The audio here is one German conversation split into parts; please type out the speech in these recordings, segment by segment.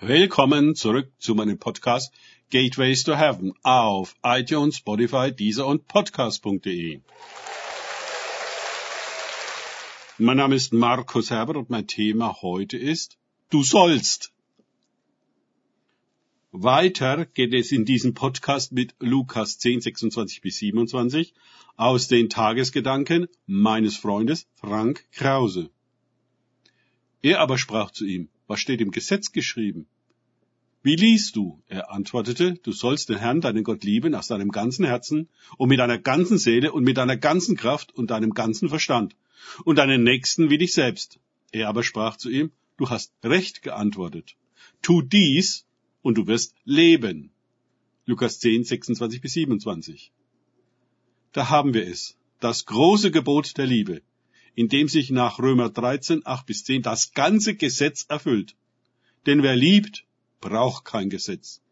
Willkommen zurück zu meinem Podcast Gateways to Heaven auf iTunes, Spotify, Deezer und Podcast.de. Mein Name ist Markus Herbert und mein Thema heute ist Du sollst. Weiter geht es in diesem Podcast mit Lukas 10, 26 bis 27 aus den Tagesgedanken meines Freundes Frank Krause. Er aber sprach zu ihm, was steht im Gesetz geschrieben? Wie liest du? Er antwortete, du sollst den Herrn, deinen Gott lieben aus deinem ganzen Herzen und mit deiner ganzen Seele und mit deiner ganzen Kraft und deinem ganzen Verstand und deinen Nächsten wie dich selbst. Er aber sprach zu ihm, du hast recht geantwortet. Tu dies und du wirst leben. Lukas 10, 26 bis 27. Da haben wir es, das große Gebot der Liebe in dem sich nach Römer 13, 8 bis 10 das ganze Gesetz erfüllt. Denn wer liebt, braucht kein Gesetz.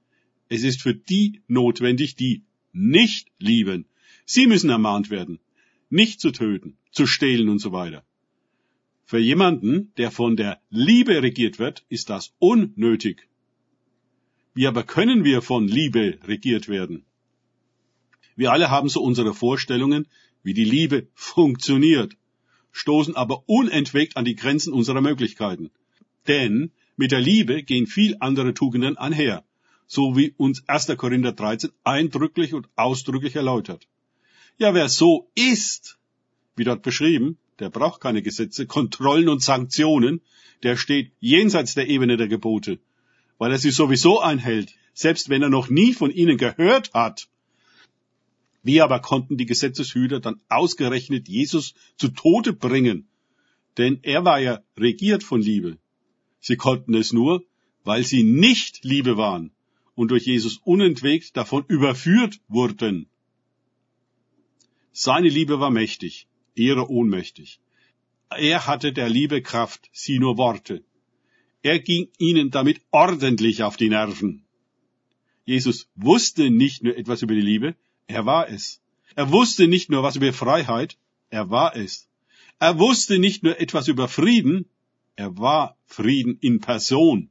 Es ist für die notwendig, die nicht lieben. Sie müssen ermahnt werden, nicht zu töten, zu stehlen und so weiter. Für jemanden, der von der Liebe regiert wird, ist das unnötig. Wie aber können wir von Liebe regiert werden? Wir alle haben so unsere Vorstellungen, wie die Liebe funktioniert stoßen aber unentwegt an die Grenzen unserer Möglichkeiten. Denn mit der Liebe gehen viel andere Tugenden einher, so wie uns 1. Korinther 13 eindrücklich und ausdrücklich erläutert. Ja, wer so ist, wie dort beschrieben, der braucht keine Gesetze, Kontrollen und Sanktionen, der steht jenseits der Ebene der Gebote, weil er sie sowieso einhält, selbst wenn er noch nie von ihnen gehört hat wie aber konnten die Gesetzeshüter dann ausgerechnet Jesus zu Tode bringen? Denn er war ja regiert von Liebe. Sie konnten es nur, weil sie nicht Liebe waren und durch Jesus unentwegt davon überführt wurden. Seine Liebe war mächtig, ihre ohnmächtig. Er hatte der Liebe Kraft, sie nur Worte. Er ging ihnen damit ordentlich auf die Nerven. Jesus wusste nicht nur etwas über die Liebe, er war es. Er wusste nicht nur was über Freiheit, er war es. Er wusste nicht nur etwas über Frieden, er war Frieden in Person.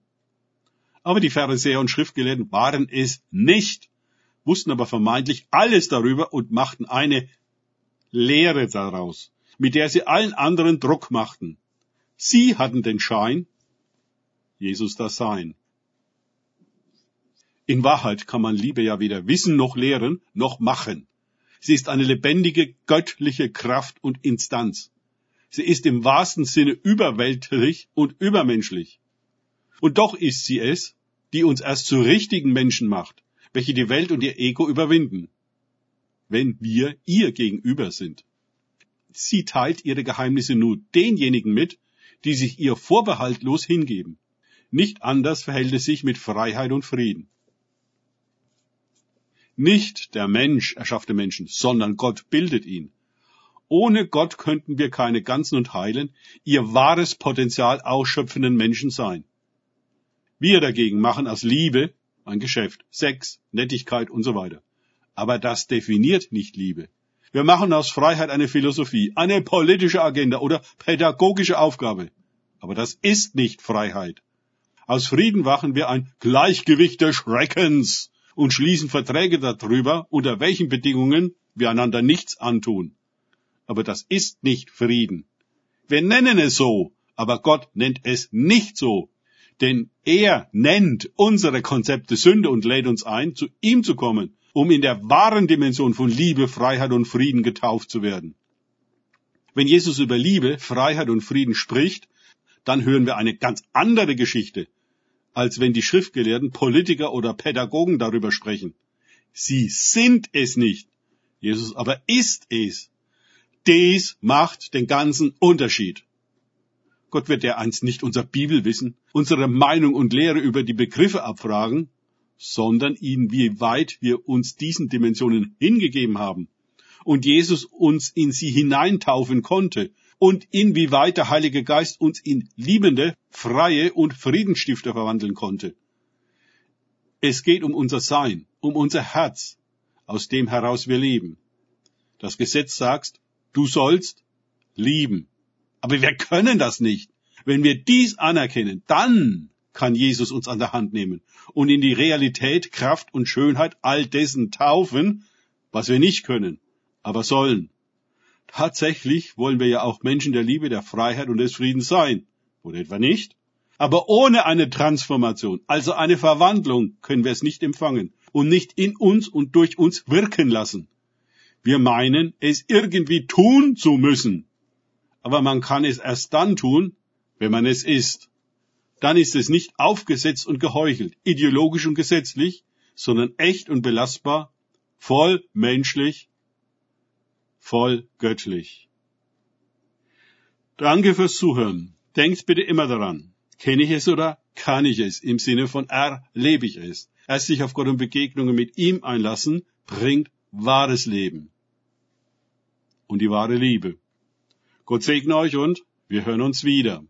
Aber die Pharisäer und Schriftgelehrten waren es nicht, wussten aber vermeintlich alles darüber und machten eine Lehre daraus, mit der sie allen anderen Druck machten. Sie hatten den Schein, Jesus das Sein. In Wahrheit kann man Liebe ja weder wissen noch lehren noch machen. Sie ist eine lebendige göttliche Kraft und Instanz. Sie ist im wahrsten Sinne überweltlich und übermenschlich. Und doch ist sie es, die uns erst zu richtigen Menschen macht, welche die Welt und ihr Ego überwinden, wenn wir ihr gegenüber sind. Sie teilt ihre Geheimnisse nur denjenigen mit, die sich ihr vorbehaltlos hingeben. Nicht anders verhält es sich mit Freiheit und Frieden. Nicht der Mensch erschaffte Menschen, sondern Gott bildet ihn. Ohne Gott könnten wir keine ganzen und heilen, ihr wahres Potenzial ausschöpfenden Menschen sein. Wir dagegen machen aus Liebe ein Geschäft, Sex, Nettigkeit und so weiter. Aber das definiert nicht Liebe. Wir machen aus Freiheit eine Philosophie, eine politische Agenda oder pädagogische Aufgabe. Aber das ist nicht Freiheit. Aus Frieden machen wir ein Gleichgewicht des Schreckens und schließen Verträge darüber, unter welchen Bedingungen wir einander nichts antun. Aber das ist nicht Frieden. Wir nennen es so, aber Gott nennt es nicht so. Denn er nennt unsere Konzepte Sünde und lädt uns ein, zu ihm zu kommen, um in der wahren Dimension von Liebe, Freiheit und Frieden getauft zu werden. Wenn Jesus über Liebe, Freiheit und Frieden spricht, dann hören wir eine ganz andere Geschichte, als wenn die Schriftgelehrten, Politiker oder Pädagogen darüber sprechen. Sie sind es nicht. Jesus aber ist es. Dies macht den ganzen Unterschied. Gott wird dereinst nicht unser Bibelwissen, unsere Meinung und Lehre über die Begriffe abfragen, sondern ihn, wie weit wir uns diesen Dimensionen hingegeben haben und Jesus uns in sie hineintaufen konnte und inwieweit der Heilige Geist uns in liebende, freie und Friedensstifter verwandeln konnte. Es geht um unser Sein, um unser Herz, aus dem heraus wir leben. Das Gesetz sagt, du sollst lieben. Aber wir können das nicht. Wenn wir dies anerkennen, dann kann Jesus uns an der Hand nehmen und in die Realität, Kraft und Schönheit all dessen taufen, was wir nicht können, aber sollen. Tatsächlich wollen wir ja auch Menschen der Liebe, der Freiheit und des Friedens sein. Oder etwa nicht? Aber ohne eine Transformation, also eine Verwandlung, können wir es nicht empfangen und nicht in uns und durch uns wirken lassen. Wir meinen, es irgendwie tun zu müssen. Aber man kann es erst dann tun, wenn man es ist dann ist es nicht aufgesetzt und geheuchelt, ideologisch und gesetzlich, sondern echt und belastbar, voll menschlich, voll göttlich. Danke fürs Zuhören. Denkt bitte immer daran. Kenne ich es oder kann ich es? Im Sinne von erlebe ich es. Erst sich auf Gott und Begegnungen mit ihm einlassen, bringt wahres Leben. Und die wahre Liebe. Gott segne euch und wir hören uns wieder.